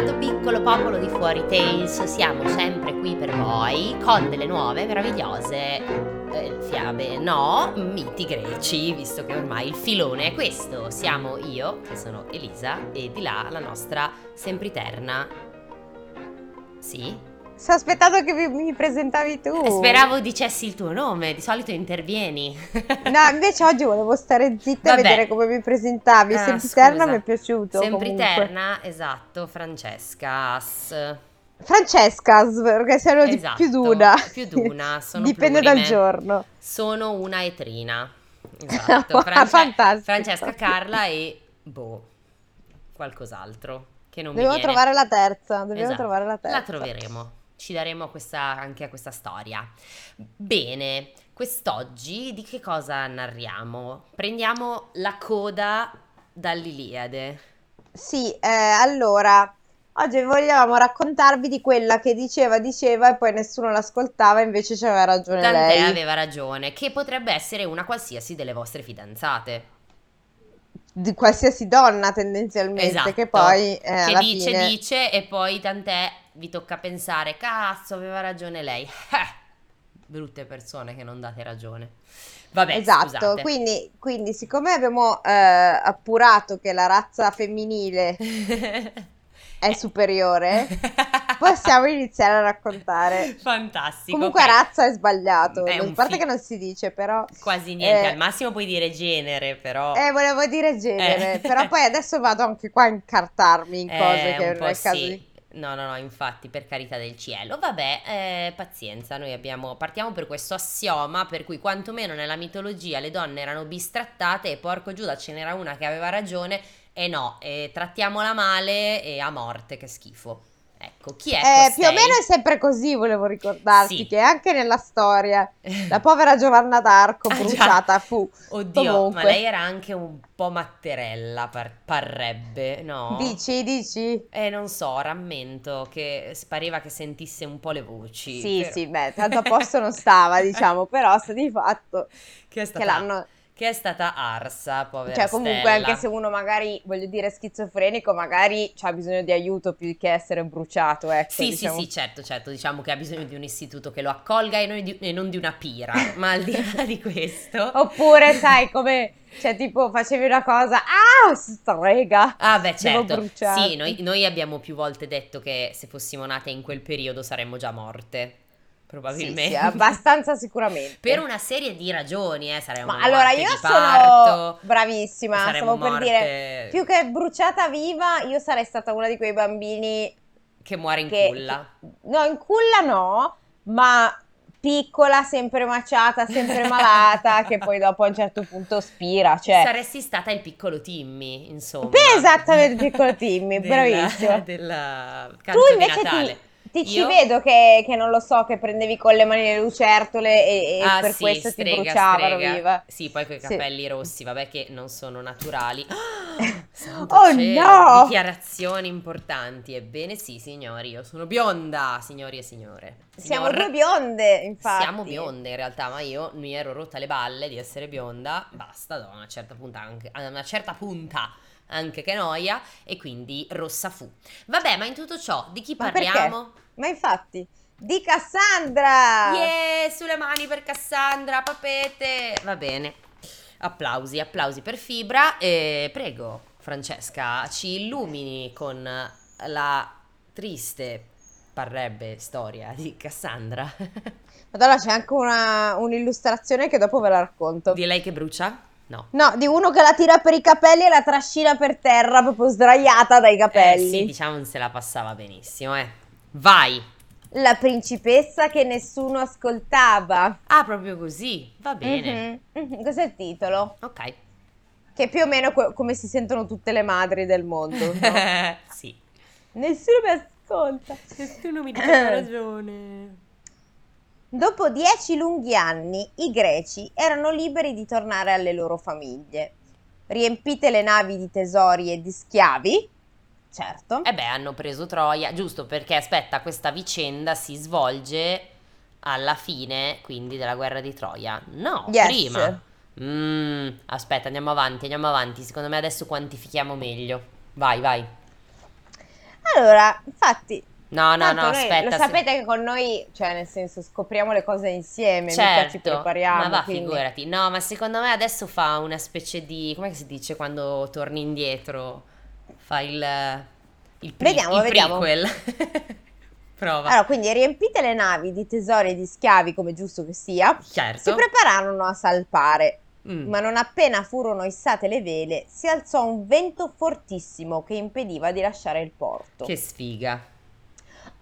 Bentornato piccolo popolo di Fuori Tales, siamo sempre qui per voi con delle nuove meravigliose eh, fiabe, no, miti greci, visto che ormai il filone è questo. Siamo io, che sono Elisa, e di là la nostra sempiterna. Sì? Sto aspettando che mi, presentavi tu. Eh, Speravo dicessi il tuo nome, di solito intervieni. No, invece oggi volevo stare zitta Vabbè. e vedere come mi presentavi. Ah, Sempiterna mi è piaciuto. comunque. Sempriterna, esatto, Francescas. Francesca, perché sono di Esatto, più d'una. più d'una, sono Dipende plurime. dal giorno. Sono una etrina. Esatto, France- Fantastico. Francesca Carla e boh, qualcos'altro che non Dobbiamo trovare la terza. Dobbiamo Esatto, trovare la terza. La troveremo. Ci daremo questa, anche a questa storia. Bene, quest'oggi di che cosa narriamo? Prendiamo la coda dall'Iliade. Sì, eh, allora, oggi vogliamo raccontarvi di quella che diceva, diceva e poi nessuno l'ascoltava, invece c'aveva ragione Tant'è lei. aveva ragione, che potrebbe essere una qualsiasi delle vostre fidanzate. Di qualsiasi donna tendenzialmente, Esatto. che poi eh, che dice, fine... dice e poi tant'è vi tocca pensare, cazzo, aveva ragione lei. Eh, brutte persone che non date ragione. Vabbè, Esatto, quindi, quindi siccome abbiamo eh, appurato che la razza femminile è superiore, possiamo iniziare a raccontare. Fantastico. Comunque ok. razza è sbagliato, È a parte fi- che non si dice, però... Quasi niente, eh, al massimo puoi dire genere, però... Eh, volevo dire genere, Eh. però poi adesso vado anche qua a incartarmi in Eh, cose che non è il caso sì. No, no, no, infatti, per carità del cielo. Vabbè, eh, pazienza, noi abbiamo, partiamo per questo assioma per cui quantomeno nella mitologia le donne erano bistrattate e porco Giuda ce n'era una che aveva ragione e no, eh, trattiamola male e a morte, che schifo. Ecco, chi è Eh, più o meno è sempre così, volevo ricordarti, Sì. che anche nella storia la povera Giovanna d'Arco Ah, già. bruciata fu. Oddio, ma Comunque. lei era anche un po' matterella, par- parrebbe, no? Dici, dici? Eh, non so, rammento che pareva che sentisse un po' le voci. Sì, però- sì, beh, tanto a posto non stava, diciamo, però sta di fatto che è stata, che l'hanno... che è stata arsa, povera Cioè, comunque, Stella. anche se uno magari, voglio dire, è schizofrenico, magari ha bisogno di aiuto più che essere bruciato, ecco, Sì, diciamo. sì, sì, certo, certo, diciamo che ha bisogno di un istituto che lo accolga e, non di, e non di una pira, ma al di là di questo... Oppure, sai, come, cioè, tipo, facevi una cosa, ah, strega! Ah beh certo, sì, noi, noi abbiamo più volte detto che se fossimo nate in quel periodo saremmo già morte, probabilmente. sì, abbastanza sicuramente. Per una serie di ragioni, eh, saremmo Ma allora io sono parto, bravissima, stavo per dire, più che bruciata viva, io sarei stata una di quei bambini che muore in che... culla. No, in culla no, ma piccola, sempre maciata, sempre malata, che poi dopo a un certo punto spira, cioè... Saresti stata il piccolo Timmy, insomma. Beh, esattamente, piccolo Timmy, Della- bravissima. Della Tu invece Natale. Ti, ti ci Io- vedo che, che non lo so, che prendevi con le mani le lucertole e, e Ah, per sì, questo ti strega, bruciavano strega. viva. Sì, poi con i Sì. capelli rossi, vabbè che non sono naturali. Santo Oh, cielo, no! Dichiarazioni importanti. Ebbene sì, signori, io sono bionda, signori e signore. Siamo Signor- due bionde, infatti. Siamo bionde in realtà, ma io mi ero rotta le balle di essere bionda, basta, da una certa punta anche, a una certa punta anche che noia, e quindi rossa fu. Vabbè, ma in tutto ciò, di chi Ma perché? parliamo? Ma infatti, di Cassandra! Yeah, sulle mani per Cassandra, papete. Va bene. Applausi, applausi per Fibra. E prego, Francesca, ci illumini con la triste, parrebbe, storia di Cassandra. Madonna, c'è anche una, un'illustrazione che dopo ve la racconto. di lei che brucia? No. No, di uno che la tira per i capelli e la trascina per terra, proprio sdraiata dai Eh capelli. sì, diciamo non se la passava benissimo, eh. Vai. La principessa che nessuno ascoltava. Ah, proprio così. Va bene. Mhm, mhm, Questo è il titolo. Ok. Che è più o meno que- come si sentono tutte le madri del mondo. no? sì. Nessuno mi ascolta. Nessuno mi dice ragione. Dopo dieci lunghi anni, i greci erano liberi di tornare alle loro famiglie. Riempite le navi di tesori e di schiavi, certo, Eh beh, hanno preso Troia, giusto perché aspetta, questa vicenda si svolge alla fine, quindi, della guerra di Troia. No, Yes. prima. Mm, aspetta, andiamo avanti, andiamo avanti. Secondo me adesso quantifichiamo meglio. Vai, vai. Allora, infatti, No, no, tanto no, aspetta. lo se- sapete che con noi, cioè nel senso, scopriamo le cose insieme, Certo, ci prepariamo. ma va, quindi- figurati. No, ma secondo me adesso fa una specie di... come si dice quando torni indietro? Fa il... il, pre- Vediamo, il vediamo. prequel. Prova. Allora, quindi riempite le navi di tesori e di schiavi, come giusto che sia, si certo. prepararono a salpare. Mm. Ma non appena furono issate le vele, si alzò un vento fortissimo che impediva di lasciare il porto. Che sfiga.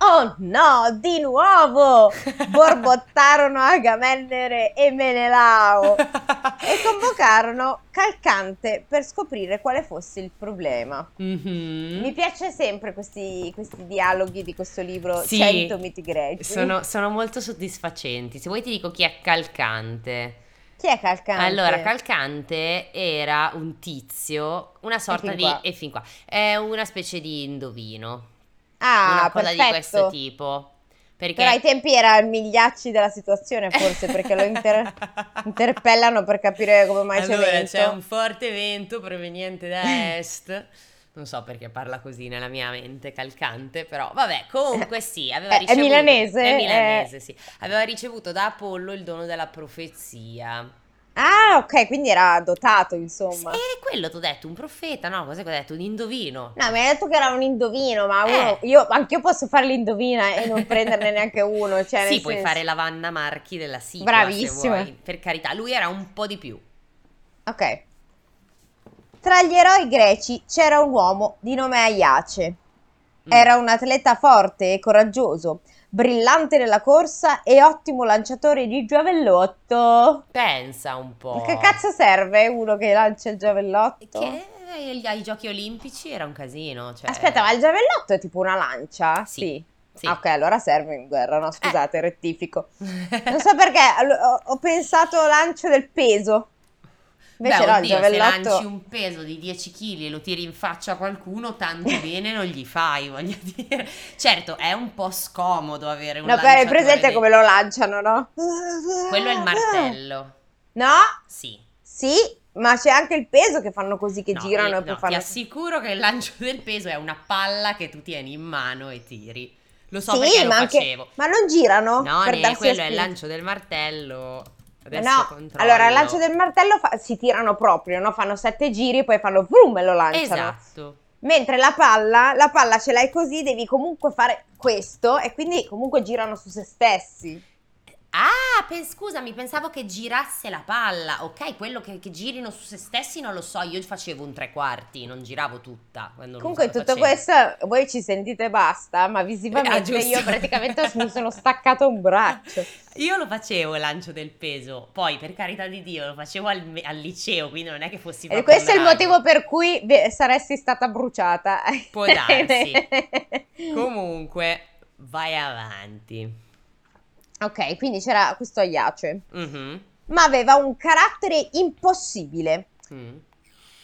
Oh no, di nuovo! Borbottarono Agamennere e Menelao e convocarono Calcante per scoprire quale fosse il problema. Mhm. Mi piace sempre questi, questi dialoghi di questo libro, Sì. 100 miti greci. Sono, sono molto soddisfacenti. Se vuoi ti dico chi è Calcante. Chi è Calcante? Allora, Calcante era un tizio, una sorta fin di... qua. E fin qua. È una specie di indovino. Ah, una cosa perfetto. di questo tipo. Perché... Però ai tempi era il migliacci della situazione, forse, perché lo inter- interpellano per capire come mai allora, c'è vento. c'è un forte vento proveniente da est. Non so perché parla così nella mia mente, calcante, però vabbè, comunque sì, aveva È- è ricevuto... milanese, È eh. milanese, sì. Aveva ricevuto da Apollo il dono della profezia. Ah, ok, quindi era dotato, insomma. E quello ti ho detto, un profeta, no? Cos'è che ho detto? Un indovino. No, mi hai detto che era un indovino, ma Eh. uno, io, anche io posso fare l'indovina e non prenderne neanche uno. Cioè, sì, puoi senso- fare la Vanna Marchi della sigla, Bravissima. se vuoi. Per carità, lui era un po' di più. Ok. Tra gli eroi greci c'era un uomo di nome Aiace. Mm. Era un atleta forte e coraggioso, brillante nella corsa e ottimo lanciatore di giavellotto. Pensa un po'. Che cazzo serve uno che lancia il giavellotto? Che ai, giochi olimpici era un casino. Cioè... Aspetta, ma il giavellotto è tipo una lancia? Sì. Sì. Ah, ok, allora serve in guerra, no? Scusate, rettifico. Non so perché ho pensato lancio del peso. Invece Beh, no, oddio, se giavellotto... lanci un peso di 10 kg e lo tiri in faccia a qualcuno, tanto bene non gli fai, voglio dire. Certo, è un po' scomodo avere un No, lanciatore presente di- come lo lanciano, no? Quello è il martello. No? Sì. Sì, ma c'è anche il peso che fanno così, che No, girano io- e poi no, fanno... Ti assicuro che il lancio del peso è una palla che tu tieni in mano e tiri. Lo so sì, perché lo anche... facevo. Ma non girano? No, per ne, quello è il lancio del martello. No, allora il lancio del martello fa- si tirano proprio, no? Fanno sette giri e poi fanno vroom e lo lanciano. Esatto. Mentre la palla, la palla ce l'hai così, devi comunque fare questo e quindi comunque girano su se stessi. Ah, pen- scusami, pensavo che girasse la palla. Ok, quello che, che girino su se stessi non lo so. Io facevo un tre quarti, non giravo tutta. Comunque tutto facevo. questo, voi ci sentite basta, ma Ah, visivamente giusto. io praticamente mi sono staccato un braccio. Io lo facevo il lancio del peso. Poi, per carità di Dio, lo facevo al, al liceo, quindi non è che fossi E questo è il motivo per cui saresti stata bruciata. Può darsi. Comunque, vai avanti. Ok, quindi c'era questo Aiace, Mhm. ma aveva un carattere impossibile. Mm.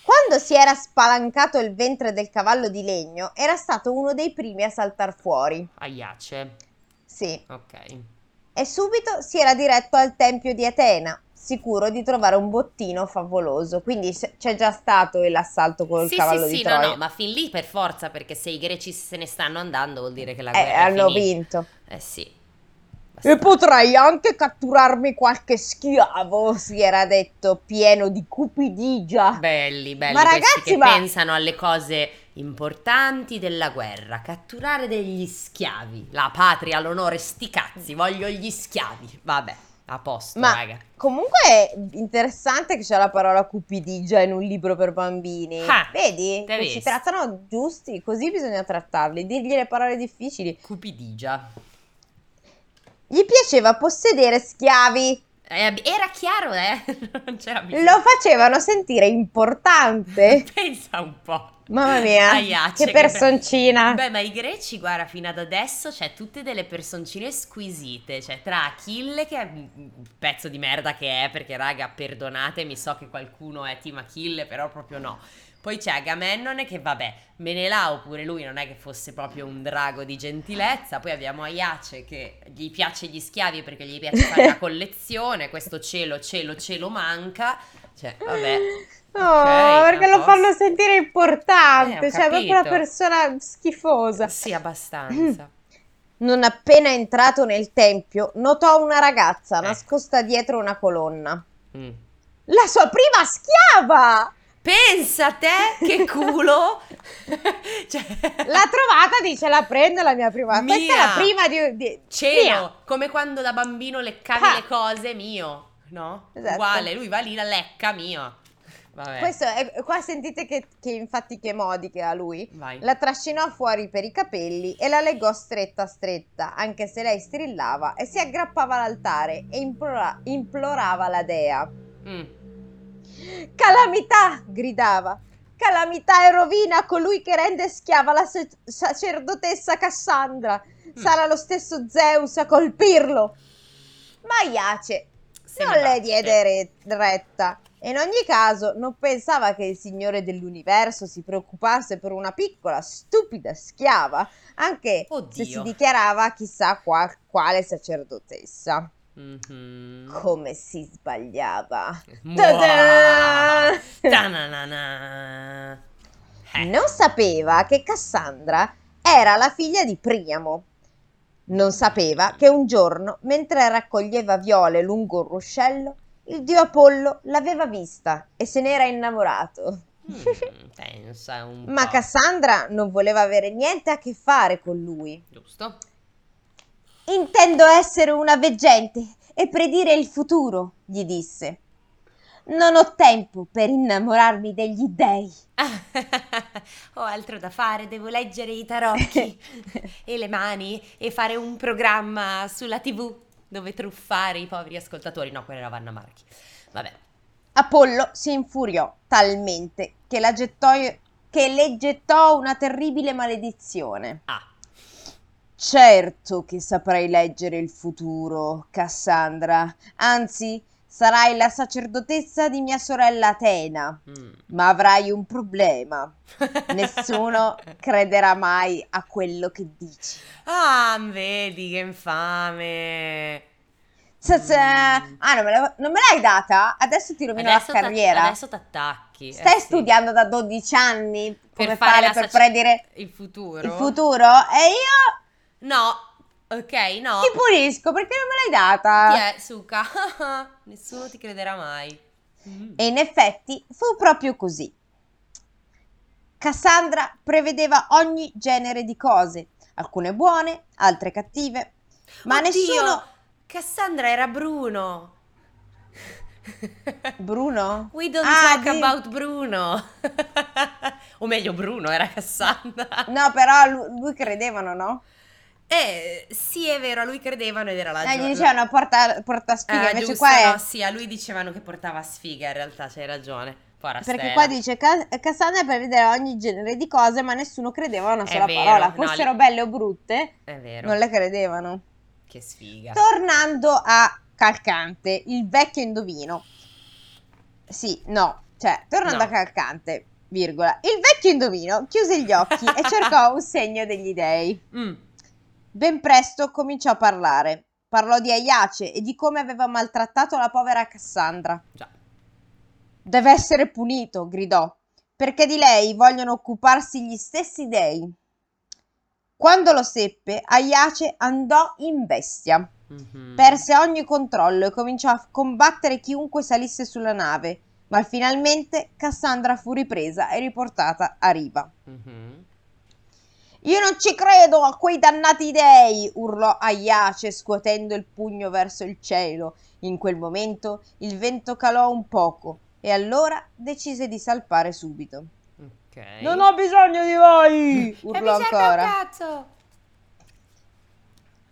Quando si era spalancato il ventre del cavallo di legno, era stato uno dei primi a saltar fuori. Aiace. Sì, Ok. e subito si era diretto al tempio di Atena, sicuro di trovare un bottino favoloso. Quindi c'è già stato l'assalto col Sì, cavallo sì, di sì, Troia. no, no, ma fin lì per forza, perché se i greci se ne stanno andando vuol dire che la Eh, guerra è hanno finita. vinto. Eh sì. E potrei anche catturarmi qualche schiavo, si era detto, pieno di cupidigia. Belli, belli Ma ragazzi, che ma- pensano alle cose importanti della guerra. Catturare degli schiavi. La patria, l'onore, sti cazzi. Voglio gli schiavi. Vabbè, a posto, Ma raga. comunque è interessante che c'è la parola cupidigia in un libro per bambini. Ah, Vedi? visto? trattano giusti, così bisogna trattarli, dirgli le parole difficili. Cupidigia. Gli piaceva possedere schiavi, Eh, era chiaro, eh? non c'era bisogno. lo facevano sentire importante. Pensa un po'. Mamma mia, Aiace, che personcina. Beh, ma i greci, guarda, fino ad adesso c'è tutte delle personcine squisite. Cioè, tra Achille, che è un pezzo di merda che è, perché, raga, perdonatemi, so che qualcuno è team Achille, però proprio no. Poi c'è Agamennone che, vabbè, Menelao pure lui non è che fosse proprio un drago di gentilezza. Poi abbiamo Aiace che gli piace gli schiavi perché gli piace fare la collezione. Questo cielo, cielo, cielo manca. Cioè, vabbè. No, Ok, perché lo posto. fanno sentire importante, Eh, cioè è proprio una capito. persona schifosa. Sì, abbastanza. Non appena entrato nel tempio, notò una ragazza Eh. nascosta dietro una colonna. Mm. La sua prima schiava! Pensa a te, che culo! cioè, L'ha trovata, dice la prendo la mia prima. Questa è Mia. la prima di... di- cielo, mia. come quando da bambino leccavi Ah. le cose, mio, no? Esatto. Uguale, lui va lì, la lecca, mio. Vabbè, Questo è, qua sentite che, che infatti che modi che ha lui. vai. La trascinò fuori per i capelli e la legò stretta stretta, anche se lei strillava e si aggrappava all'altare e implora- implorava la dea. Mm. Calamità! gridava. Calamità e rovina colui che rende schiava la sa- sacerdotessa Cassandra. Sarà lo stesso Zeus a colpirlo. Ma Iace Se non le diede re- retta. E in ogni caso non pensava che il Signore dell'universo si preoccupasse per una piccola, stupida schiava, anche se Oddio. si dichiarava chissà qua- quale sacerdotessa. Mhm. Come si sbagliava. Eh, Non sapeva che Cassandra era la figlia di Priamo. Non sapeva che un giorno, mentre raccoglieva viole lungo un ruscello, il dio Apollo l'aveva vista e se n'era innamorato. mm, pensa un Ma. Cassandra non voleva avere niente a che fare con lui. Giusto? Intendo essere una veggente e predire il futuro, gli disse. Non ho tempo per innamorarmi degli dei. Ho altro da fare, devo leggere i tarocchi e le mani e fare un programma sulla TV dove truffare i poveri ascoltatori. No, quella era Vanna Marchi. Vabbè. Apollo si infuriò talmente che, la gettò, che le gettò una terribile maledizione. Ah, Certo che saprai leggere il futuro, Cassandra. Anzi, sarai la sacerdotessa di mia sorella Atena. mm. Ma avrai un problema. Nessuno crederà mai a quello che dici. Ah, vedi che infame. Mm. Ah, non me, la- non me l'hai data? Adesso ti rovino Adesso la carriera. adesso t'attacchi. eh Stai sì. studiando da 12 anni Per come fare fare la per sacer- predire il futuro. il futuro? E io No, ok, no. ti pulisco perché non me l'hai data. Ti è, Suka. Nessuno ti crederà mai. Mm. E in effetti fu proprio così. Cassandra prevedeva ogni genere di cose, alcune buone, altre cattive, ma Oddio, nessuno... Cassandra era Bruno. Bruno? We don't Ah, talk di- about Bruno. o meglio, Bruno era Cassandra. No, però lu- lui credevano, no? Eh, sì, è vero, a lui credevano ed era la Eh, gli dicevano porta, porta sfiga, Ah, invece giusto, qua è... no, sì, a lui dicevano che portava sfiga, in realtà c'hai ragione. Pora Perché Stella. qua dice Ca- Cassandra prevedeva ogni genere di cose, ma nessuno credeva a una sola vero, parola. no, Fossero li- belle o brutte, È vero, non le credevano. che sfiga. Tornando a Calcante, il vecchio indovino. Sì, no, cioè, tornando No. a Calcante, virgola. Il vecchio indovino chiuse gli occhi e cercò un segno degli dei. Mm. Ben presto cominciò a parlare. Parlò di Aiace e di come aveva maltrattato la povera Cassandra. Già. Deve essere punito, gridò, perché di lei vogliono occuparsi gli stessi dei. Quando lo seppe, Aiace andò in bestia. Mhm. Perse ogni controllo e cominciò a combattere chiunque salisse sulla nave, ma finalmente Cassandra fu ripresa e riportata a riva. Mhm. Io non ci credo a quei dannati dei! urlò Aiace scuotendo il pugno verso il cielo. In quel momento il vento calò un poco e allora decise di salpare subito. Ok. Non ho bisogno di voi! E urlò mi serve un ancora.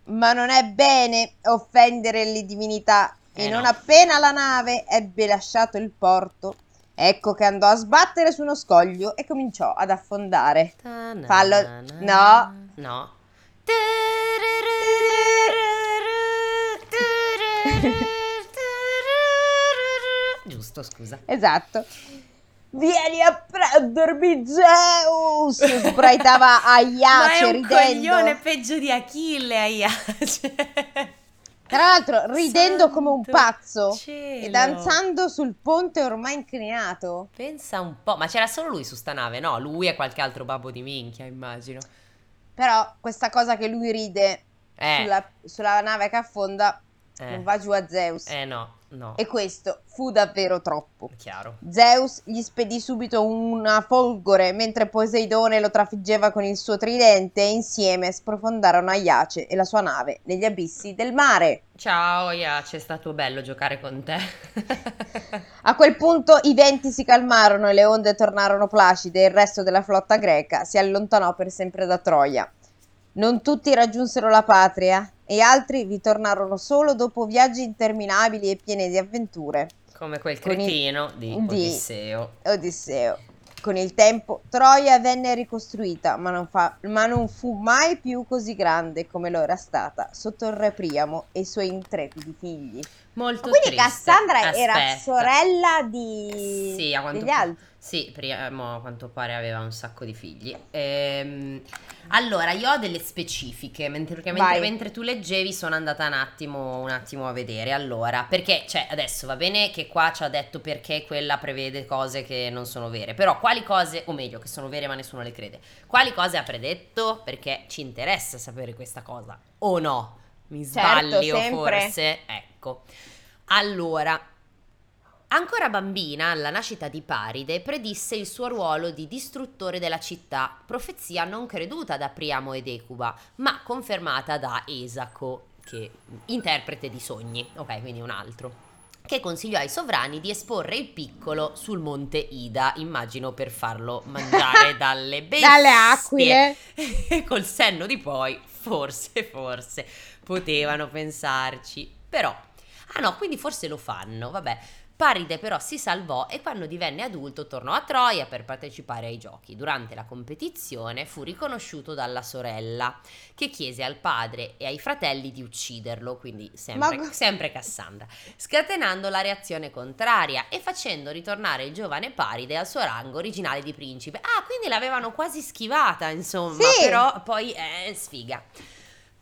Ma non è bene offendere le divinità. Eh e no. non appena la nave ebbe lasciato il porto, ecco che andò a sbattere su uno scoglio e cominciò ad affondare. Fallo- no. No. Giusto, scusa. Esatto. Vieni a prendermi Zeus! sbraitava Ma è Aiace un ridendo. coglione peggio di Achille, Aiace. Tra l'altro, ridendo come un Santo pazzo e cielo. danzando sul ponte ormai inclinato. Pensa un po', ma c'era solo lui su sta nave, no? Lui e qualche altro babbo di minchia, immagino. Però questa cosa che lui ride Eh, sulla, sulla nave che affonda eh, non va giù a Zeus. eh no, no, E questo fu davvero troppo. chiaro. Zeus gli spedì subito una folgore mentre Poseidone lo trafiggeva con il suo tridente e insieme sprofondarono Aiace e la sua nave negli abissi del mare. Ciao, Iace, è stato bello giocare con te. A quel punto i venti si calmarono e le onde tornarono placide e il resto della flotta greca si allontanò per sempre da Troia. Non tutti raggiunsero la patria e altri vi tornarono solo dopo viaggi interminabili e pieni di avventure. Come quel Con il- cretino di di- Odisseo. Odisseo. Con il tempo Troia venne ricostruita, ma non, fa- ma non fu mai più così grande come lo era stata sotto il re Priamo e i suoi intrepidi figli. Molto Quindi triste. Cassandra era Aspetta. sorella di... Sì, a quanto degli altri. Sì, Priamo a quanto pare aveva un sacco di figli. Ehm, allora, io ho delle specifiche, mentre, mentre, mentre tu leggevi sono andata un attimo, un attimo a vedere. Allora, perché, cioè, adesso va bene che qua ci ha detto perché quella prevede cose che non sono vere, però quali cose, o meglio, che sono vere ma nessuno le crede, quali cose ha predetto? Perché ci interessa sapere questa cosa, o no? Mi Certo, sbaglio sempre. forse? Ecco. Allora, Ancora bambina, alla nascita di Paride, predisse il suo ruolo di distruttore della città, profezia non creduta da Priamo ed Ecuba, ma confermata da Esaco, che interprete di sogni, ok, quindi un altro, che consigliò ai sovrani di esporre il piccolo sul monte Ida, immagino per farlo mangiare dalle bestie. Dalle aquile. E col senno di poi, forse, forse, potevano pensarci. Però, ah no, quindi forse lo fanno, vabbè. Paride però si salvò e quando divenne adulto tornò a Troia per partecipare ai giochi. Durante la competizione fu riconosciuto dalla sorella, che chiese al padre e ai fratelli di ucciderlo, quindi sempre, Ma- sempre Cassandra, scatenando la reazione contraria e facendo ritornare il giovane Paride al suo rango originale di principe. Ah, quindi l'avevano quasi schivata, insomma, Sì. però poi è sfiga.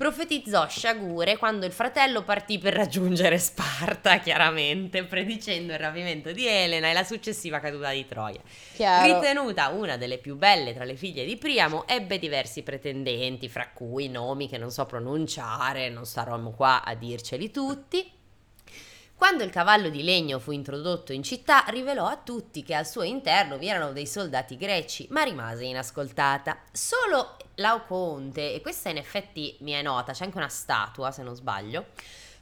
Profetizzò sciagure quando il fratello partì per raggiungere Sparta, chiaramente, predicendo il rapimento di Elena e la successiva caduta di Troia. Chiaro. Ritenuta una delle più belle tra le figlie di Priamo, ebbe diversi pretendenti, fra cui nomi che non so pronunciare, non staremo qua a dirceli tutti. Quando il cavallo di legno fu introdotto in città, rivelò a tutti che al suo interno vi erano dei soldati greci, ma rimase inascoltata. Solo Laocoonte, e questa in effetti mi è nota, c'è anche una statua se non sbaglio,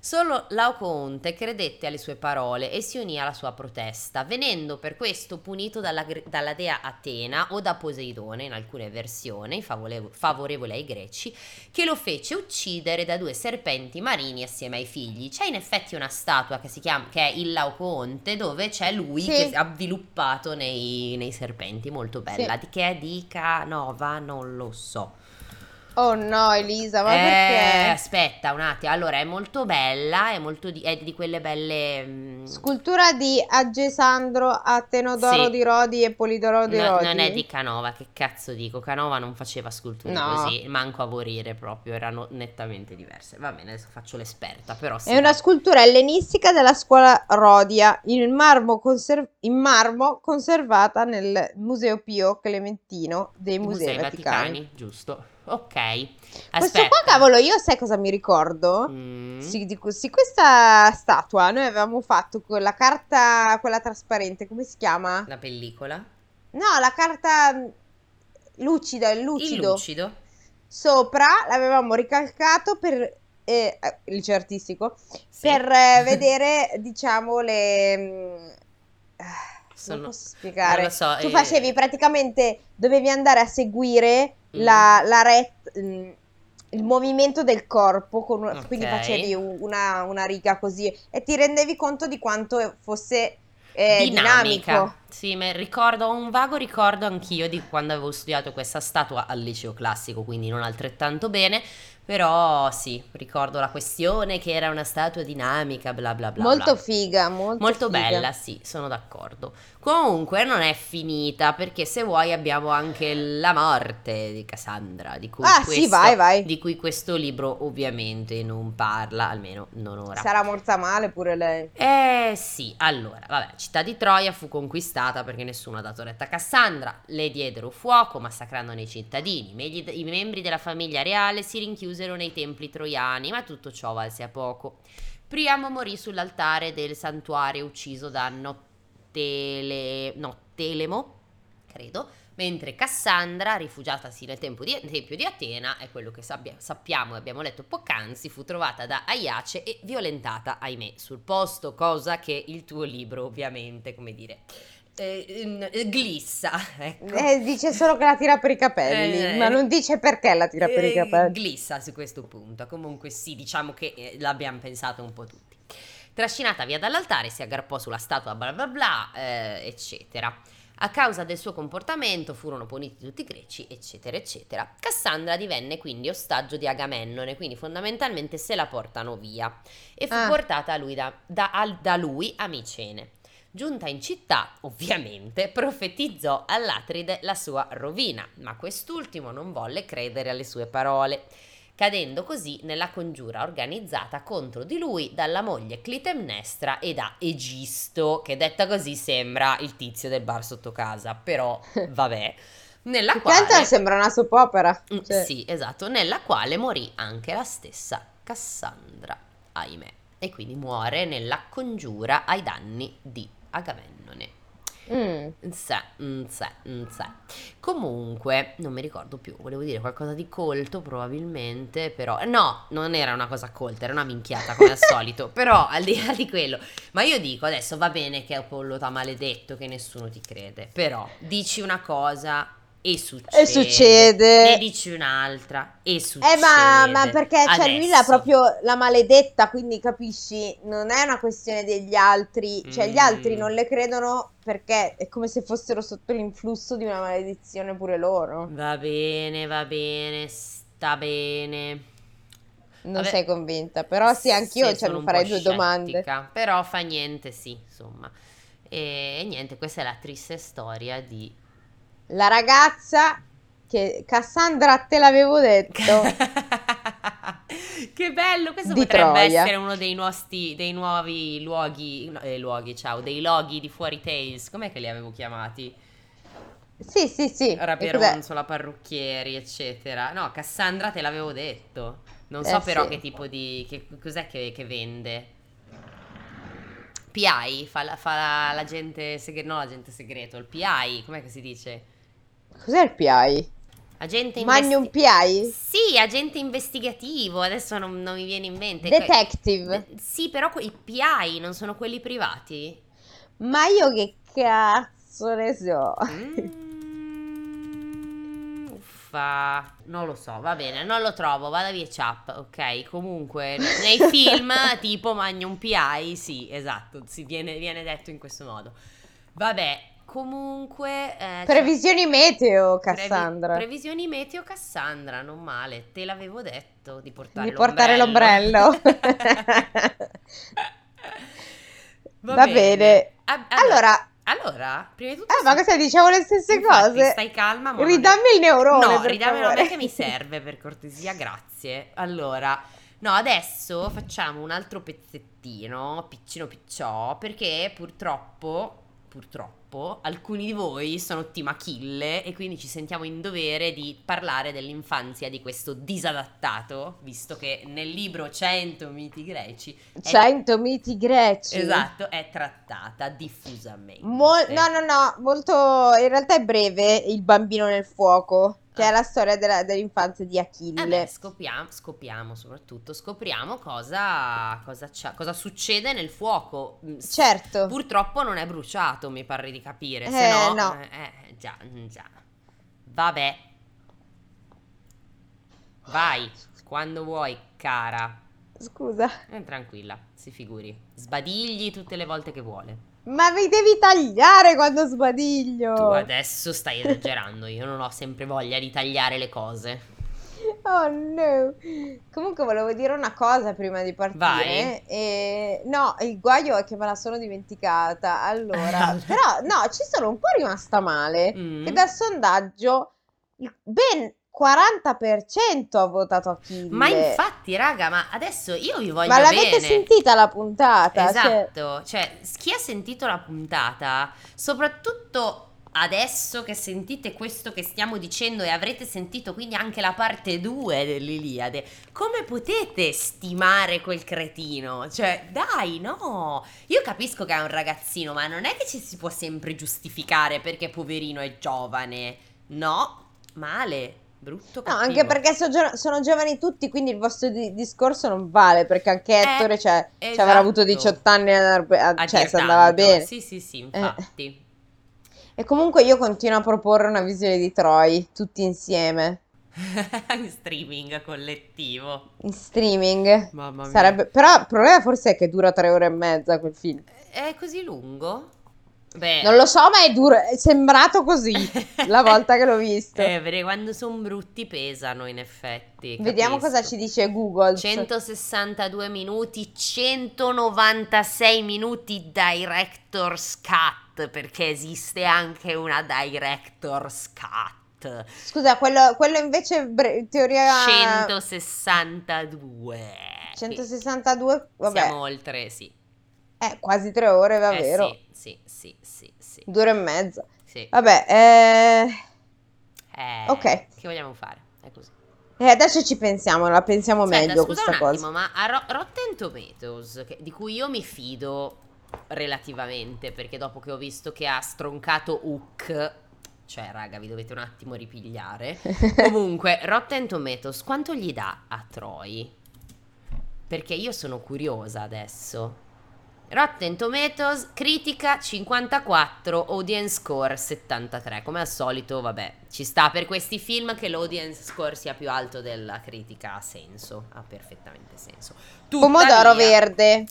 solo Laocoonte credette alle sue parole e si unì alla sua protesta, venendo per questo punito dalla, dalla dea Atena o da Poseidone in alcune versioni favole- favorevoli ai greci, che lo fece uccidere da due serpenti marini assieme ai figli. C'è in effetti una statua che si chiama che è il Laocoonte dove c'è lui Sì. che è avviluppato nei, nei serpenti, molto bella. Di che è di Canova? Non lo so. Oh no, Elisa, ma Eh, perché? aspetta un attimo. Allora, è molto bella, è molto di, è di quelle belle mm, Scultura di Agesandro, Atenodoro Sì. di Rodi e Polidoro di No, Rodi. non è di Canova, che cazzo dico? Canova non faceva sculture No. così, manco a vorire proprio, erano nettamente diverse. Va bene, adesso faccio l'esperta, però sì. È una scultura ellenistica della scuola Rodia, in marmo, conser- in marmo conservata nel Museo Pio Clementino dei I Musei, Vaticani. giusto. Ok. Questo Aspetta. qua, cavolo, io sai cosa mi ricordo? Mm. Sì, di, que- sì, questa statua noi avevamo fatto con la carta, quella trasparente, come si chiama? La pellicola. No, la carta mm, lucida, il Il lucido. lucido. Sopra l'avevamo ricalcato per eh, eh, il liceo artistico Sì. per eh, vedere, diciamo, le... mm, ah, Sono- Come posso spiegare? non lo so, tu eh, facevi praticamente, dovevi andare a seguire. La, la ret- mm, il movimento del corpo, con una- quindi facevi una, una riga così e ti rendevi conto di quanto fosse eh, dinamica. dinamico. Sì, ricordo, ho un vago ricordo anch'io di quando avevo studiato questa statua al liceo classico, quindi non altrettanto bene, Però sì, ricordo la questione che era una statua dinamica, bla bla bla. Molto bla. figa, molto, Molto figa. bella, sì, sono d'accordo. Comunque non è finita perché se vuoi abbiamo anche la morte di Cassandra, di cui, Ah, questo, sì, vai, vai. di cui questo libro ovviamente non parla, almeno non ora. Sarà morta male pure lei. Eh sì, allora, vabbè, città di Troia fu conquistata perché nessuno ha dato retta a Cassandra, le diedero fuoco massacrandone i cittadini, Megli- i membri della famiglia reale si rinchiusero nei templi troiani, ma tutto ciò valse a poco. Priamo morì sull'altare del santuario ucciso da Nottele... no, Telemo, credo, mentre Cassandra, rifugiatasi nel tempio di, tempio di Atena, è quello che sabbia- sappiamo e abbiamo letto poc'anzi, fu trovata da Aiace e violentata, ahimè, sul posto, cosa che il tuo libro ovviamente, come dire, eh, eh, glissa. Ecco. Eh, dice solo che la tira per i capelli, Eh, ma non dice perché la tira per i Eh, capelli. glissa su questo punto. Comunque sì, diciamo che eh, l'abbiamo pensato un po' tutti. Trascinata via dall'altare si aggrappò sulla statua bla bla bla, eh, eccetera. A causa del suo comportamento furono puniti tutti i greci, eccetera, eccetera. Cassandra divenne quindi ostaggio di Agamennone, quindi fondamentalmente se la portano via e fu Ah. portata a lui da, da- al- da lui a Micene. Giunta in città, ovviamente, profetizzò all'Atride la sua rovina, ma quest'ultimo non volle credere alle sue parole, cadendo così nella congiura organizzata contro di lui dalla moglie Clitemnestra e da Egisto, che detta così sembra il tizio del bar sotto casa, però vabbè, nella che quale... sembra una soap opera. Cioè, Sì, esatto, nella quale morì anche la stessa Cassandra, ahimè, e quindi muore nella congiura ai danni di Agamennone. Mm. Nse, nse, nse. Comunque, non mi ricordo più, volevo dire qualcosa di colto probabilmente, però... No, non era una cosa colta, era una minchiata come al solito, però al di là di quello... Ma io dico, adesso va bene che Apollo t'ha maledetto, che nessuno ti crede, però dici una cosa e succede. E succede. Ne dici un'altra e succede. Eh, ma, ma perché cioè, lui l'ha proprio la maledetta, quindi capisci? Non è una questione degli altri, cioè gli Mm. altri non le credono perché è come se fossero sotto l'influsso di una maledizione pure loro. Va bene, va bene, sta bene. Non Vabbè. sei convinta, però sì, anch'io cioè, mi farei due domande. Però fa niente, sì, insomma. E, e niente, questa è la triste storia di... La ragazza che Cassandra te l'avevo detto. che bello, questo Di potrebbe Troia. essere uno dei, nostri, dei nuovi luoghi, no, eh, luoghi, ciao, dei loghi di Fuori Tales, com'è che li avevo chiamati? Sì, sì, sì. Rabbia E cos'è? Ronzola, parrucchieri, eccetera. No, Cassandra te l'avevo detto. Non so Eh, però sì. che tipo di... Che, cos'è che, che vende? PI, fa, la, fa la- l'agente segreto, no l'agente segreto, il PI, com'è che si dice? Cos'è il PI? Agente Magnum investi- PI? Sì, agente investigativo, adesso non, non mi viene in mente. Detective. Que- Sì, però i PI non sono quelli privati? Ma io che cazzo ne so. Mm, Uffa, non lo so, va bene, non lo trovo, vada via Chap, ok? Comunque, nei film tipo Magnum PI, sì, esatto, si viene, viene detto in questo modo. Vabbè, comunque... eh, Previsioni meteo, previ- Cassandra. previsioni meteo Cassandra, non male, te l'avevo detto di portare Di portare l'ombrello. Va, Va bene. Ah, Allora, allora, prima di tutto... eh, ma cosa dicevo le stesse Infatti, cose? Stai calma, ma Ridammi il neurone, No, ridammelo a me che mi serve per cortesia, grazie. Allora, no, adesso facciamo un altro pezzettino, piccino picciò, perché purtroppo, purtroppo, alcuni di voi sono team Achille e quindi ci sentiamo in dovere di parlare dell'infanzia di questo disadattato, visto che nel libro 100 miti greci è- 100 miti greci. Esatto, è trattata diffusamente. Mol- no, no, no, molto, in realtà è breve, Il bambino nel fuoco, che è la storia della- dell'infanzia di Eh Achille. beh, scopriamo, scopriamo soprattutto, scopriamo cosa, cosa, cosa succede nel fuoco. Mm, Certo. Purtroppo non è bruciato, mi pare di capire. Eh, se no, no. eh, eh, già, mm, già. Vabbè. Vai, quando vuoi, cara. Scusa, Eh, tranquilla, si figuri. Sbadigli tutte le volte che vuole. Ma mi devi tagliare quando sbadiglio. Tu adesso stai esagerando, io non ho sempre voglia di tagliare le cose. Oh no. Comunque volevo dire una cosa prima di partire. Vai. E... No, il guaio è che me la sono dimenticata. Allora, però no, ci sono un po' rimasta male. Mm. Che dal sondaggio ben 40% ha votato Achille. Ma infatti, raga, ma adesso io vi voglio Ma l'avete bene. sentita la puntata? Cioè, Esatto, cioè chi ha sentito la puntata, soprattutto adesso che sentite questo che stiamo dicendo e avrete sentito quindi anche la parte 2 dell'Iliade, come potete stimare quel cretino? Cioè, dai, no! Io capisco che è un ragazzino, ma non è che ci si può sempre giustificare perché poverino è giovane. No, male, brutto No, cattivo. anche perché so gio- sono giovani tutti, quindi il vostro di- discorso non vale, perché anche Eh, Ettore cioè, ci esatto. avrà avuto 18 anni, a- a- A cioè se andava bene. Sì, sì, sì, infatti. E comunque io continuo a proporre una visione di Troy, tutti insieme, in streaming collettivo. in streaming. Mamma mia. Sarebbe... Però il problema forse è che dura tre ore e mezza quel film. È così lungo? Beh, Non lo so, ma è duro, è sembrato così la volta che l'ho visto. Eh, perché quando sono brutti pesano in effetti. Vediamo capisco. cosa ci dice Google. 162 minuti, 196 minuti Director's Cut, perché esiste anche una Director's Cut. Scusa, quello, quello invece in bre- teoria 162. 162, vabbè, Siamo oltre, sì. è quasi tre ore, Eh, davvero. sì, sì, sì, sì, sì. Due ore e mezza. sì. Vabbè, eh, Eh, ok. Che vogliamo fare? È così. eh, adesso ci pensiamo, la pensiamo Aspetta, meglio questa un cosa. attimo, ma a Ro- Rotten Tomatoes, che- di cui io mi fido relativamente, perché dopo che ho visto che ha stroncato Hook, cioè raga, vi dovete un attimo ripigliare. Comunque, Rotten Tomatoes, quanto gli dà a Troy? Perché io sono curiosa adesso. Rotten Tomatoes, critica 54, audience score 73. Come al solito, vabbè, ci sta per questi film che l'audience score sia più alto della critica, ha senso, ha perfettamente senso. Pomodoro Tuttavia, verde.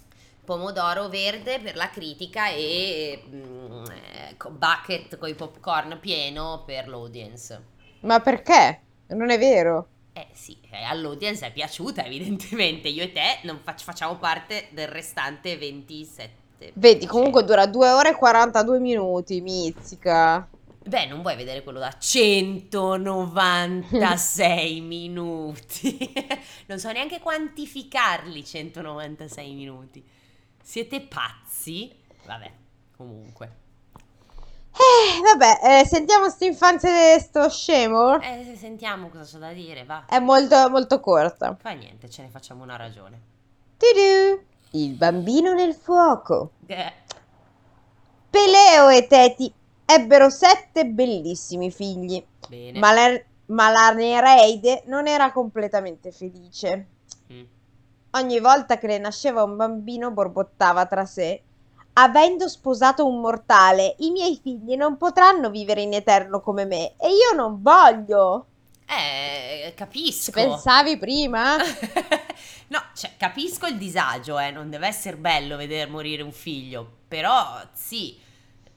Pomodoro verde per la critica e mm, eh, bucket con i popcorn pieno per l'audience. Ma perché? Non è vero. Eh sì, eh, all'audience è piaciuta evidentemente, io e te non fac- facciamo parte del restante 27. Vedi, comunque dura 2 ore e 42 minuti, mizzica. Beh, non vuoi vedere quello da 196 minuti. non so neanche quantificarli 196 minuti. Siete pazzi? Vabbè, comunque. Eh, vabbè, eh, sentiamo sta infanzia di sto scemo. Eh, sentiamo cosa c'è da dire, va. È molto, molto corta. Fa niente, ce ne facciamo una ragione. Tudu. Il bambino nel fuoco. Eh, Peleo e Teti ebbero sette bellissimi figli, bene. ma la, ma la Nereide non era completamente felice. Mm. Ogni volta che le nasceva un bambino borbottava tra sé. Avendo sposato un mortale, i miei figli non potranno vivere in eterno come me e io non voglio. Eh, Ci capisco. pensavi prima? no, cioè, capisco il disagio, eh, non deve essere bello vedere morire un figlio, però sì,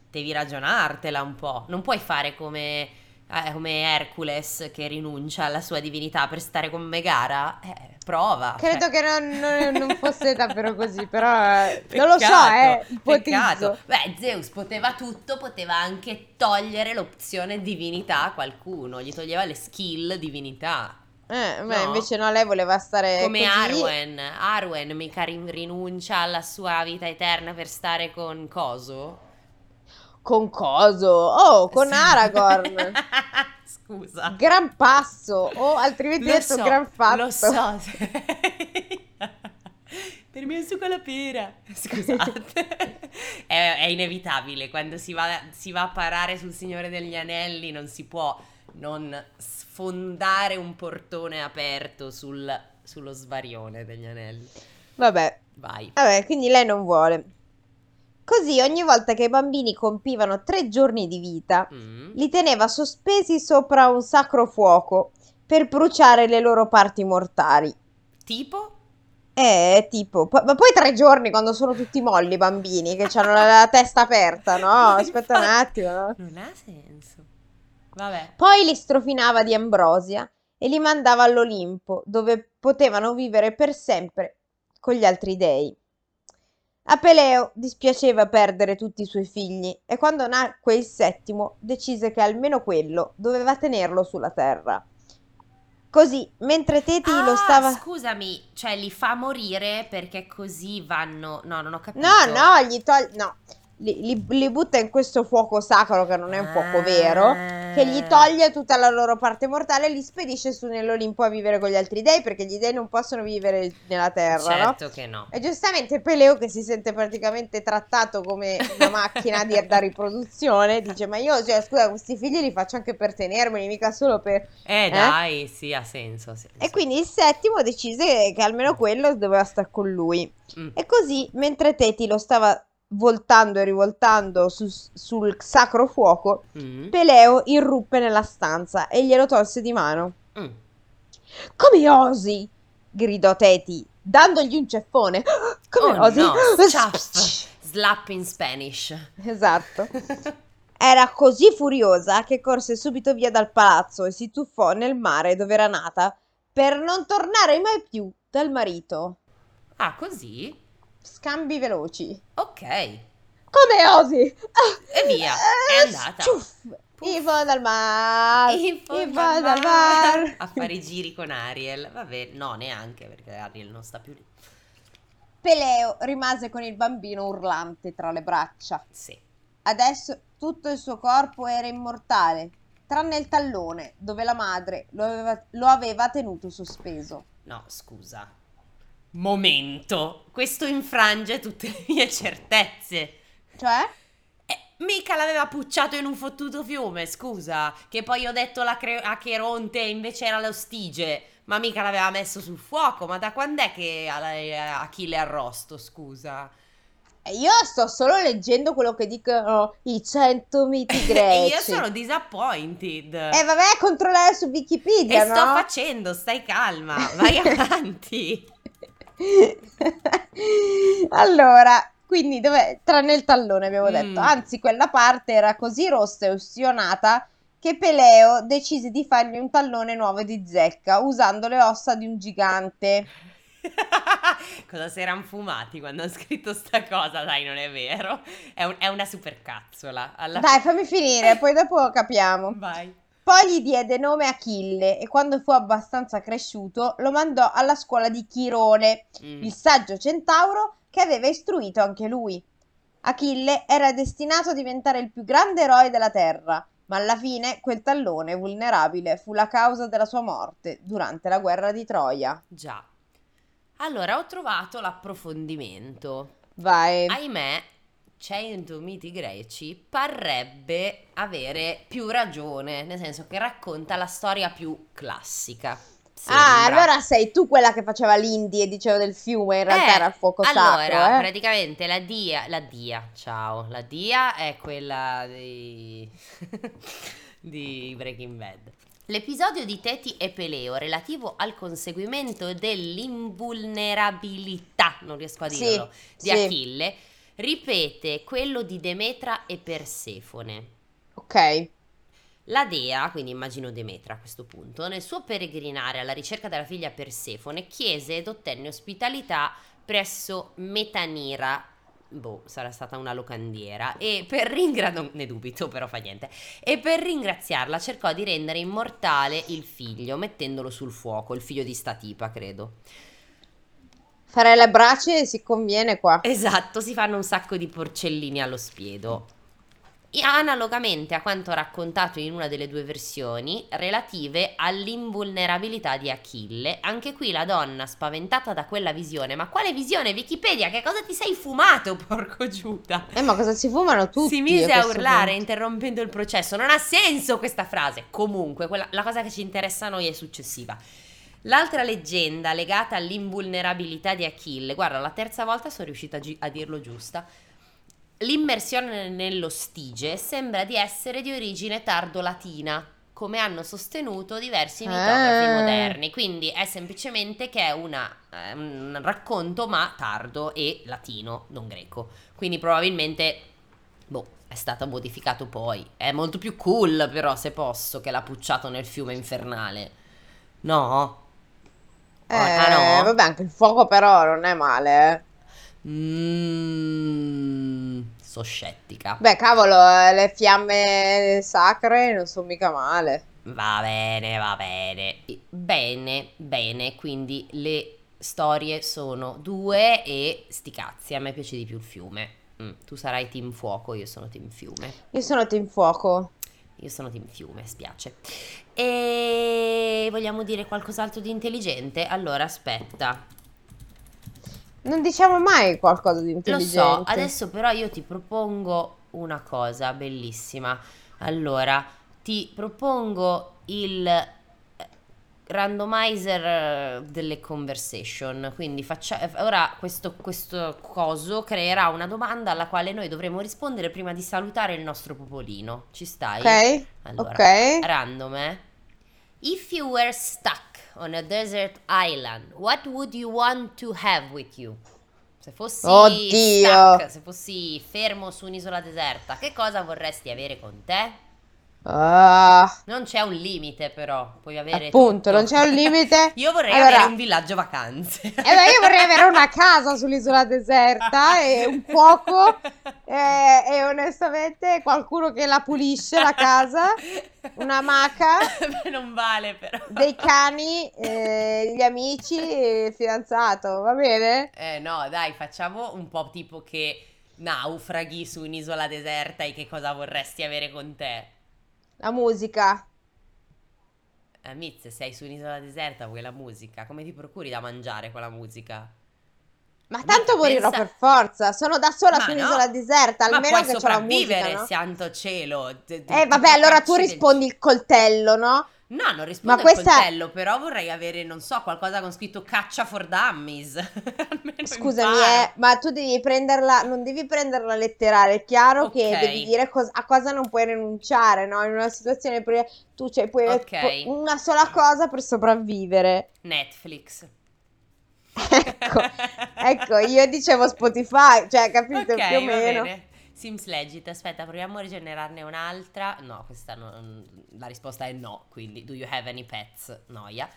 devi ragionartela un po'. Non puoi fare come, eh, come Hercules che rinuncia alla sua divinità per stare con Megara. Eh, prova. Credo cioè. che non, non- non fosse davvero così, però eh, non lo so, eh, Peccato, ipotizzo. peccato. Beh, Zeus poteva tutto, poteva anche togliere l'opzione divinità a qualcuno, gli toglieva le skill divinità. Eh, beh, No. invece no, lei voleva stare Come così. Arwen, Arwen mica rin- rinuncia alla sua vita eterna per stare con Coso? Con coso? Oh, con Sì. Aragorn. Scusa. Gran passo, o altrimenti Lo detto so, gran fatto. Lo so. per me è succo alla pera. Scusate. è, è inevitabile, quando si va, si va a parare sul Signore degli Anelli non si può non sfondare un portone aperto sul- sullo svarione degli anelli. Vabbè, Vai. vabbè, quindi lei non vuole. Così ogni volta che i bambini compivano tre giorni di vita, Mm. li teneva sospesi sopra un sacro fuoco per bruciare le loro parti mortali. Tipo? Eh, tipo, po- ma poi tre giorni quando sono tutti molli i bambini che hanno la, la testa aperta, no? Aspetta un attimo, no? Non ha senso. Vabbè. Poi li strofinava di ambrosia e li mandava all'Olimpo, dove potevano vivere per sempre con gli altri dei. A Peleo dispiaceva perdere tutti i suoi figli e quando nacque il settimo decise che almeno quello doveva tenerlo sulla terra. Così, mentre Teti Ah, lo stava... scusami, cioè li fa morire perché così vanno... No, non ho capito. No, no, gli toglie... No, li, li- li butta in questo fuoco sacro che non è un fuoco vero, che gli Ah. toglie tutta la loro parte mortale e li spedisce su nell'Olimpo a vivere con gli altri dei, perché gli dei non possono vivere nella terra, no? Certo che no. E giustamente Peleo, che si sente praticamente trattato come una macchina di, da riproduzione, dice: Ma io, cioè, scusa, questi figli li faccio anche per tenermeli, mica solo per. Eh, dai, sì, ha senso. ha senso. E quindi il settimo decise che almeno quello doveva stare con lui. Mm. E così, mentre Teti lo stava voltando e rivoltando su- sul sacro fuoco, Mm. Peleo irruppe nella stanza e glielo tolse di mano. Mm. Come osi? gridò Teti, dandogli un ceffone. Come Oh osi? no. Slap in Spanish. Esatto. Era così furiosa che corse subito via dal palazzo e si tuffò nel mare dove era nata per non tornare mai più dal marito. Ah, così? Scambi veloci. Ok. Come osi? E via, è eh, andata. In fondo al mare. In fondo in fondo al mare. A fare i giri con Ariel. Vabbè, no, neanche perché Ariel non sta più lì. Peleo rimase con il bambino urlante tra le braccia. Sì. Adesso tutto il suo corpo era immortale, tranne il tallone, dove la madre lo aveva, lo aveva tenuto sospeso. No, scusa. Momento. Questo infrange tutte le mie certezze. Cioè? Eh, mica l'aveva pucciato in un fottuto fiume, scusa. Che poi ho detto la cre- a Cheronte invece era lo stige. Ma mica l'aveva messo sul fuoco. Ma da quando è che Achille arrosto, scusa? E Io sto solo leggendo quello che dicono i 100 miti greci. Io sono disappointed. Eh vabbè, controllare su Wikipedia, E sto no? facendo, stai calma, vai avanti. allora, quindi dov'è? Tranne il tallone abbiamo Mm. detto. Anzi, quella parte era così rossa e ustionata che Peleo decise di fargli un tallone nuovo di zecca usando le ossa di un gigante. Cosa si erano fumati quando ho scritto sta cosa? Dai, non è vero. È, un- è una supercazzola. Alla Dai, fammi finire, poi dopo capiamo. Vai. Poi gli diede nome Achille e quando fu abbastanza cresciuto lo mandò alla scuola di Chirone, Mm. il saggio centauro che aveva istruito anche lui. Achille era destinato a diventare il più grande eroe della terra, ma alla fine quel tallone vulnerabile fu la causa della sua morte durante la guerra di Troia. Già. Allora, ho trovato l'approfondimento. Vai. Ahimè, 100 miti greci parrebbe avere più ragione, nel senso che racconta la storia più classica. ah, Sembra. allora sei tu quella che faceva l'indie e diceva del fiume, in realtà Eh, era il fuoco allora, sacro, eh? praticamente la dia, la dia, ciao, la dia è quella di, di Breaking Bad. L'episodio di Teti e Peleo relativo al conseguimento dell'invulnerabilità, non riesco a Sì, dirlo, di sì. Achille, ripete quello di Demetra e Persefone. Ok. La dea, quindi immagino Demetra a questo punto, nel suo peregrinare alla ricerca della figlia Persefone, chiese ed ottenne ospitalità presso Metanira. Boh, sarà stata una locandiera. E per ringraziarla, ne dubito, però fa niente. E per ringraziarla cercò di rendere immortale il figlio, mettendolo sul fuoco, il figlio di Statipa, credo. Fare le brace si conviene qua. Esatto, si fanno un sacco di porcellini allo spiedo. Analogamente a quanto raccontato in una delle due versioni relative all'invulnerabilità di Achille, anche qui la donna spaventata da quella visione, ma quale visione Wikipedia? Che cosa ti sei fumato, porco Giuda? Eh, ma cosa si fumano tutti? si mise a questo urlare punto? interrompendo il processo. Non ha senso questa frase. Comunque, quella- la cosa che ci interessa a noi è successiva. L'altra leggenda legata all'invulnerabilità di Achille, guarda, la terza volta sono riuscita a, gi- a dirlo giusta. L'immersione nello stige sembra di essere di origine tardo-latina, come hanno sostenuto diversi mitografi Ah. moderni. Quindi è semplicemente che è una, eh, un racconto, ma tardo e latino, non greco. Quindi probabilmente, boh, è stato modificato poi. È molto più cool, però, se posso, che l'ha pucciato nel fiume infernale. No? Eh, ah no? vabbè, anche il fuoco però non è male, eh. Mmm, so scettica. Beh, cavolo, eh, le fiamme sacre non sono mica male. Va bene, va bene. Bene, bene, quindi le storie sono due e sti cazzi, a me piace di più il fiume. Mm, tu sarai team fuoco, io sono team fiume. Io sono team fuoco. Io sono team fiume, spiace. E vogliamo dire qualcos'altro di intelligente? Allora, aspetta. Non diciamo mai qualcosa di intelligente. Lo so, adesso però io ti propongo una cosa bellissima. Allora, ti propongo il randomizer eh, delle conversation. Quindi faccia, ora questo, questo coso creerà una domanda alla quale noi dovremo rispondere prima di salutare il nostro popolino. Ci stai? Ok. Allora, ok. random, eh? If you were stuck on a desert island, what would you want to have with you? Se fossi Oddio. stuck, se fossi fermo su un'isola deserta, che cosa vorresti avere con te? Ah, Non c'è un limite, però, puoi avere appunto, tutto. non c'è un limite. Io vorrei Allora- avere un villaggio vacanze. Eh beh, io vorrei avere una casa sull'isola deserta e un fuoco eh, e onestamente qualcuno che la pulisce la casa, una maca, non vale, però. dei cani, eh, gli amici e il fidanzato, va bene? Eh no, dai, facciamo un po' tipo che naufraghi su un'isola deserta e che cosa vorresti avere con te? La musica. Amiz, se sei su un'isola deserta vuoi la musica? Come ti procuri da mangiare con la musica? Ma tanto morirò pensa- per forza, sono da sola Ma su no. un'isola deserta, Ma almeno che c'ho la musica, no? santo cielo. D- d- Eh vabbè, allora tu del- rispondi il coltello, no? No, non rispondo Ma al questa- coltello, però vorrei avere, non so, qualcosa con scritto caccia for dummies. Scusami, eh, ma tu devi prenderla, non devi prenderla letterale, è chiaro che Ok. devi dire cos- a cosa non puoi rinunciare, no? In una situazione tu cioè, puoi Ok. pu- una sola cosa per sopravvivere. Netflix. Ecco, ecco, io dicevo Spotify, cioè, capito, Ok, più o meno. bene. Sims Legit, aspetta, proviamo a rigenerarne un'altra. No, questa non- la risposta è no, quindi do you have any pets? Noia.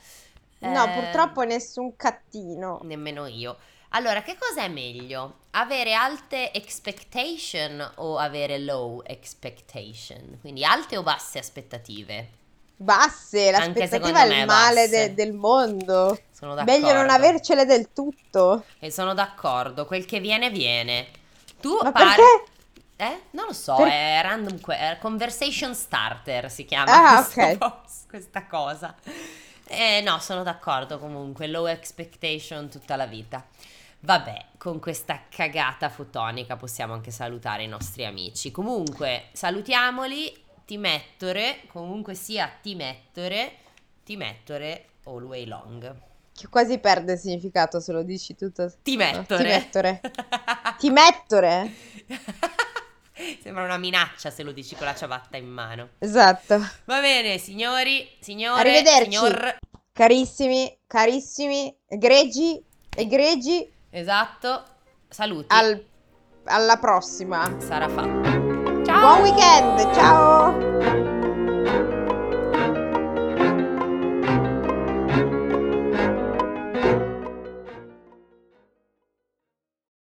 No, Eh, purtroppo nessun cattino. Nemmeno io. Allora, che cosa è meglio? Avere alte expectation o avere low expectation? Quindi alte o basse aspettative? Basse, l'aspettativa è il male de- del mondo. Sono d'accordo. Meglio non avercele del tutto. E sono d'accordo, quel che viene viene. Tu Ma pari- perché? Eh? Non lo so, Per- è random que- conversation starter si chiama Ah, questo ok. post- questa cosa. Eh, no, sono d'accordo comunque, low expectation tutta la vita. Vabbè, con questa cagata fotonica possiamo anche salutare i nostri amici. Comunque, salutiamoli, ti mettore, comunque sia ti mettore, ti mettore always long. Che quasi perde il significato se lo dici tutto. Ti mettore. Ti mettore. Ti. Sembra una minaccia se lo dici con la ciabatta in mano. Esatto. Va bene, signori, signore, Arrivederci. signor... Carissimi, carissimi, egregi, egregi, Esatto. Saluti. al- alla prossima. Sarà fatto. Ciao. Buon weekend, ciao!